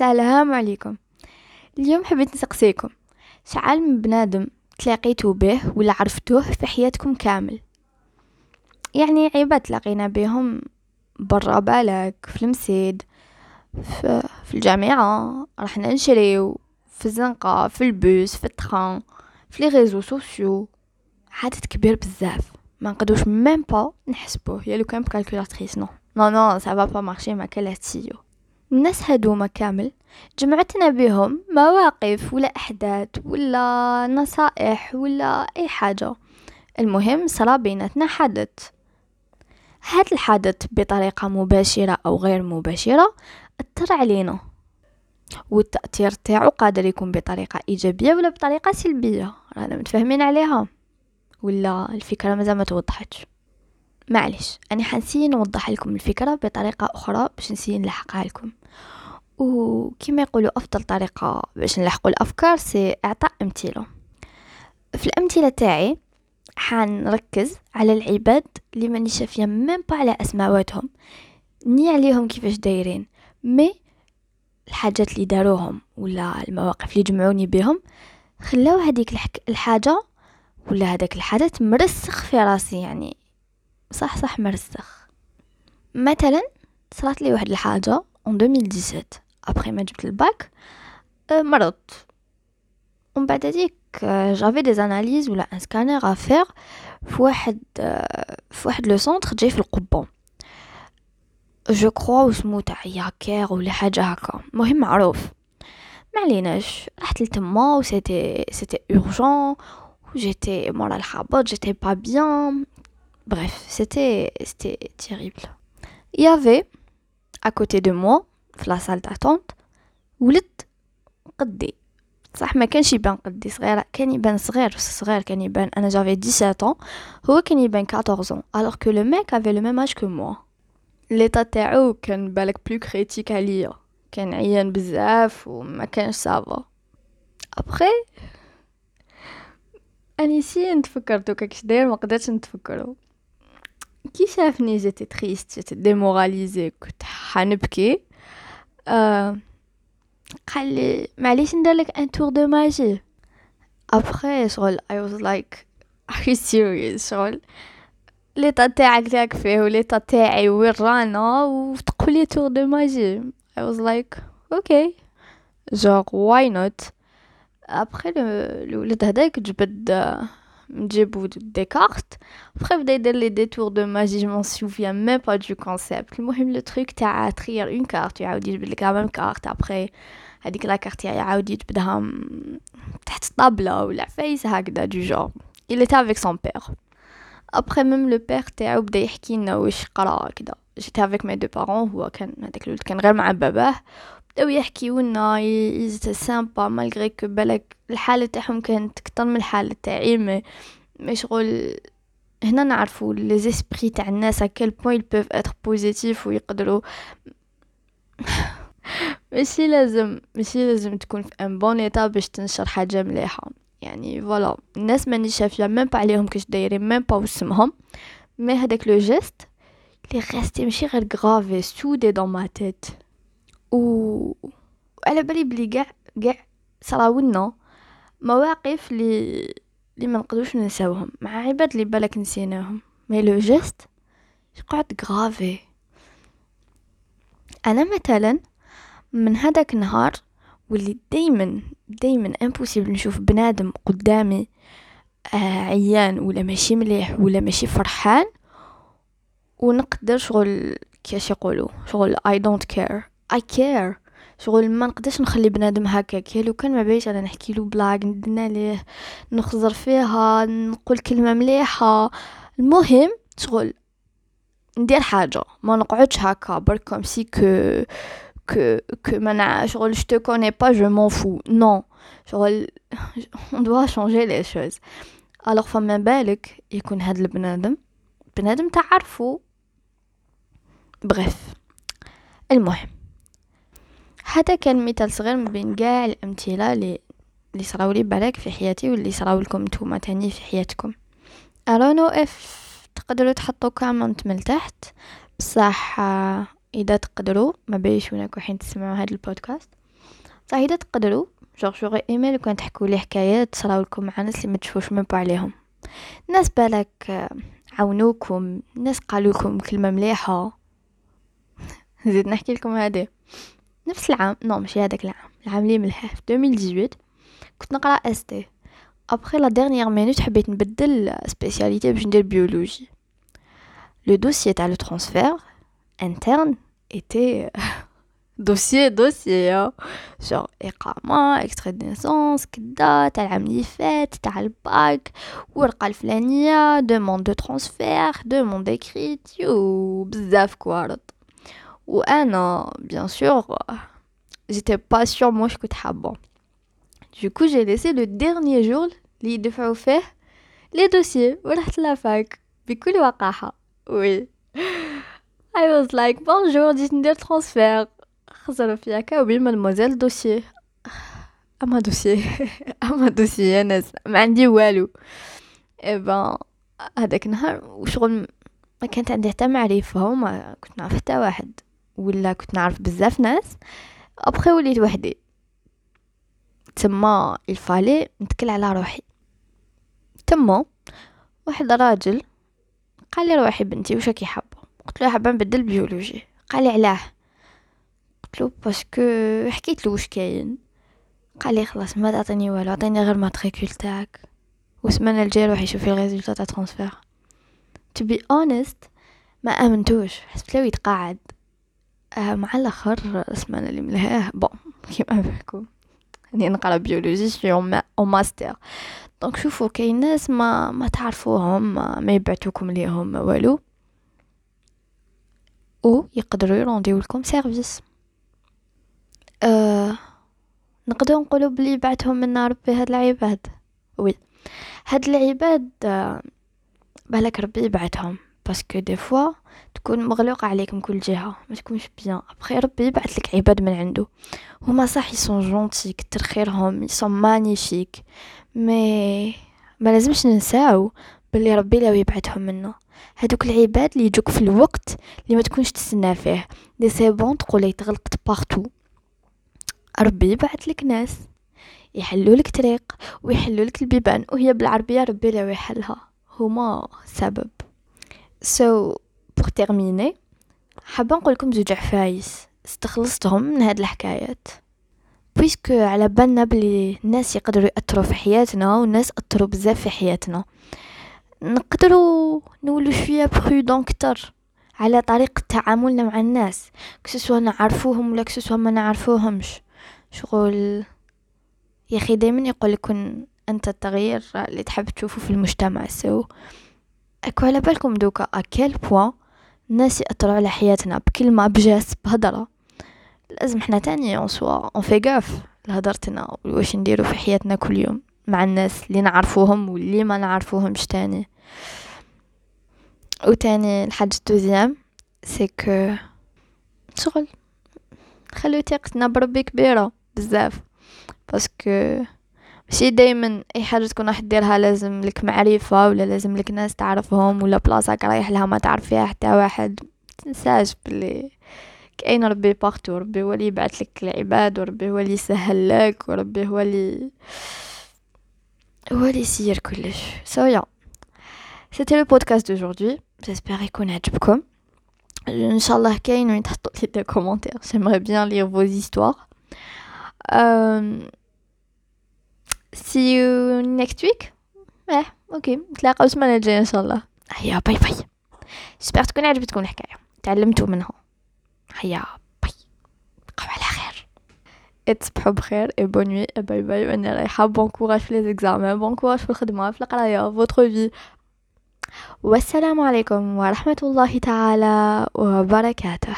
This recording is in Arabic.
السلام عليكم. اليوم حبيت نسقسيكم. شحال من بنادم تلاقيتو به ولا عرفتوه في حياتكم كامل؟ يعني عباد تلاقينا بهم برا بالك في المسيد في, في الجامعة رحنا نشريو في الزنقة في البوس في ال train في les réseaux sociaux. عدد كبير بزاف ما نقدوش même pas نحسبوه. يا لو كان ب calculatrice non non non ça va pas marcher ما كالاتيو الناس هادوما كامل جمعتنا بهم مواقف ولا أحداث ولا نصائح ولا أي حاجة. المهم صرا بيناتنا حدث هاد الحدث بطريقة مباشرة أو غير مباشرة أثر علينا. والتأثير تاعو قادر يكون بطريقة إيجابية ولا بطريقة سلبية. رانا متفاهمين عليها. ولا الفكرة مازال ما توضحتش. معليش أنا حنسي نوضح لكم الفكرة بطريقة أخرى باش نسي نلحقها لكم. وكما يقولوا أفضل طريقة باش نلحقوا الأفكار c'est إعطاء أمثلة. في الأمثلة تاعي حنركز على العباد اللي ماني شافية même pas على أسماواتهم. ni عليهم كيفاش دايرين mais الحاجات اللي داروهم ولا المواقف اللي جمعوني بهم خلاو هذيك الحاجة ولا هذاك الحدث مرسخ في راسي يعني. صح صح مرسخ. مثلا صرات لي واحد الحاجة en 2017 ابخي ما جبت الباك مرضت. ومن بعد هذيك j'avais des analyses ولا un scanner à faire في واحد في واحد le centre جاي في القبة. je crois وسمو تاع ياكير ولا حاجة هكا. مهم معروف. ما عليناش. رحت لتما و c'était c'était urgent j'étais moral هابط j'étais pas bien Bref, c'était, c'était terrible. Il y avait, à côté de moi, في la salle d'attente, ولد قدي صح ما كانش يبان قدي صغير كان يبان صغير صغير كان يبان انا جافي 17 ans هو كان يبان 14 ans alors que le mec avait le même âge que moi l'état تاعو كان بالك بلو كريتيك عليا كان عيان بزاف وما كانش سافا ابخي اني سي نتفكر دوكا كيش داير ما قدرتش نتفكرو كي شافني j'étais triste j'étais démoralisée كنت حنبكي آه قال لي معليش نديرلك un tour de magie ابخي شغل I was like are you serious شغل l'état تاعك تاعك فيه و l'état تاعي وين رانا وتقولي tour de magie I was like أوكي genre why not? ابخي الولد هذاك جبد نجيبو دي كارت après بدا يدير لي دي تور دو ماجي جو مون سوفيان ميم با دو كونسيبت المهم لو تروك تاع تخير اون كارت يعاود يجبد لك لا ميم كارت après هذيك لا كارت يعاود يجبدها تحت الطابلة ولا عفايس هكذا دو جور il était avec son père après même le père تاعو بدا يحكي لنا واش قرا كدا جيت avec mes deux parents هو كان هذاك الولد كان غير مع باباه بداو يحكيو لنا يزيد sympas malgré que بالك الحالة تاعهم كانت كتر من الحالة تاعي مي مي شغل هنا نعرفو les esprits تاع الناس à quel point peuvent être positifs ويقدروا ماشي لازم ماشي لازم تكون في un bon état باش تنشر حاجة مليحة. يعني voilà الناس ماني شافية même pas عليهم كاش دايرين même pas واسمهم mais هذاك le geste est resté ماشي غير gravé soudé dans ma tête و على بالي بلي قاع قاع صراولنا مواقف لي لي ما نقدروش ننساوهم. مع عباد لي بالك نسيناهم. mais le geste يقعد gravé أنا مثلا من هذاك النهار واللي دايما دايما impossible نشوف بنادم قدامي آه عيان ولا ماشي مليح ولا ماشي فرحان ونقدر شغل كيش يقولوا شغل I don't care. I care. شغل ما نقدرش نخلي بنادم هكاك. لو كان ما بيش أنا نحكي له بلاك ندنا ليه نخزر فيها نقول كلمة مليحة. المهم شغل ندير حاجة. ما نقعدش هكا بركم c'est que que que ما شغل je te connais pas je m'en fous. Non. شغل on doit changer les alors فما بالك يكون هاد البنادم بنادم تعرفو. bref المهم. هذا كان مثال صغير من بين كاع الأمثلة اللي اللي صراو لي بالك في حياتي واللي صراو لكم نتوما تاني في حياتكم. ارونو إف تقدروا تحطوا comment من تحت. بصح إذا تقدروا ما بيش وينكم حين تسمعوا هذا البودكاست. صح إذا تقدروا جوغ جوغي ايميل كان تحكوا لي حكايات صراو لكم مع ناس اللي ما تشوفوش ميم عليهم. ناس بالك عاونوكم ناس قالوا لكم كلمة مليحة. زيد نحكي لكم هذه نفس العام نو ماشي هذاك العام العام اللي ملح في 2018 كنت نقرا اس تي ابخي لا ديرنيير مينوت حبيت نبدل سبيسياليتي باش ندير بيولوجي لو دوسيي تاع لو ترانسفير انترن ايتي دوسيي دوسيي جور اقامه اكستري دو نيسونس كدا تاع العام اللي فات تاع الباك ورقه الفلانيه دوموند دو ترانسفير دوموند اكريت يو بزاف كوارط وأنا بيان سور جيتي با سيغ موش كنت حابه Du coup, j'ai laissé le dernier jour اللي يدفعوا فيه لي دوسيي ورحت لافاك بكل وقاحة oui I was like bonjour جيت ندير transfert خزروا فيا كاوبي mademoiselle dossier اما dossier اما dossier يا ناس ما عندي والو eh bah هذاك النهار وشغل ما كانت عندي حتى معرفة وما كنت نعرف حتى واحد. ولا كنت نعرف بزاف ناس ابخي وليت وحدي. تما il fallait نتكل على روحي. تما واحد راجل قال لي روحي بنتي واش راكي حابة؟ قلت له حابة نبدل biologie قال لي علاه. قلت له parce que حكيت له واش كاين. قال لي خلاص ما تعطيني والو عطيني غير matricule تاعك. والسمانه الجايه روحي شوفي ال résultat تاع transfert to be honest ما آمنتوش. حسبت له يتقاعد. مع الأخر السمانه اللي ملهاه bon كيما بحكم راني نقرا biologie في au master donc شوفوا كاين ناس ما ما تعرفوهم ما, يبعتوكم ليهم والو. أو يقدروا يرونديو لكم service أه نقدر نقولوا بلي بعتهم من ربي هاد العباد. oui. هاد العباد أه بالك ربي يبعتهم parce que des fois تكون مغلوقة عليك من كل جهة ما تكونش bien après ربي يبعث لك عباد من عنده. هما صح ils sont gentils كتر خيرهم ils sont magnifiques mais ما لازمش ننساو بلي ربي لو يبعثهم منا. هادوك العباد اللي يجوك في الوقت اللي ما تكونش تستنى فيه. dis c'est bon تقول تغلقت partout ربي يبعث لك ناس. يحلوا لك طريق ويحلوا لك البيبان. وهي بالعربية ربي لو يحلها. هما سبب. so so, pour terminer حابة نقولكم زوج عفايس استخلصتهم من هاد الحكايات. puisque على بالنا بلي الناس يقدروا يأثروا في حياتنا والناس أثروا بزاف في حياتنا. نقدروا نولو شوية prudents كتر على طريقة تعاملنا مع الناس. que ce soit نعرفوهم ولا que ce soit ما نعرفوهمش. شغل يا أخي دائما يقول لكم أنت التغيير اللي تحب تشوفه في المجتمع. so أكو على بالكم دوكا à quel point الناس يأثروا على حياتنا بكلمة بجاس بهدرة؟ لازم حنا تاني on soit on fait gaffe لهدرتنا واش نديرو في حياتنا كل يوم مع الناس اللي نعرفوهم واللي ما نعرفوهمش تاني. وتاني الحاجة ال deuxième c'est que شغل خلو ثقتنا بربي كبيرة بزاف parce que ماشي دايما أي حاجة تكون راح ديرها لازم لك معرفة ولا لازم لك ناس تعرفهم ولا بلاصة رايح لها ما تعرف فيها حتى واحد. تنساش بلي كاين ربي partout ربي هو اللي يبعث لك العباد وربي هو اللي يسهل لك وربي هو اللي هو اللي يسير كلش. so yeah c'était le podcast d'aujourd'hui j'espère يكون عجبكم. إن شاء الله كاين وين تحطوا لي des commentaires j'aimerais bien lire vos histoires see you next week? آه okay نتلاقاو السمانه الجايه إن شاء الله. هيا bye bye. j'espère تكون عجبتكم الحكاية تعلمتوا منها هيا bye. بقاو على خير. تصبحوا بخير et bonne nuit bye bye وأنا رايحه bon courage في les examens bon courage في الخدمه في القراية. votre vie والسلام عليكم ورحمة الله تعالى وبركاته.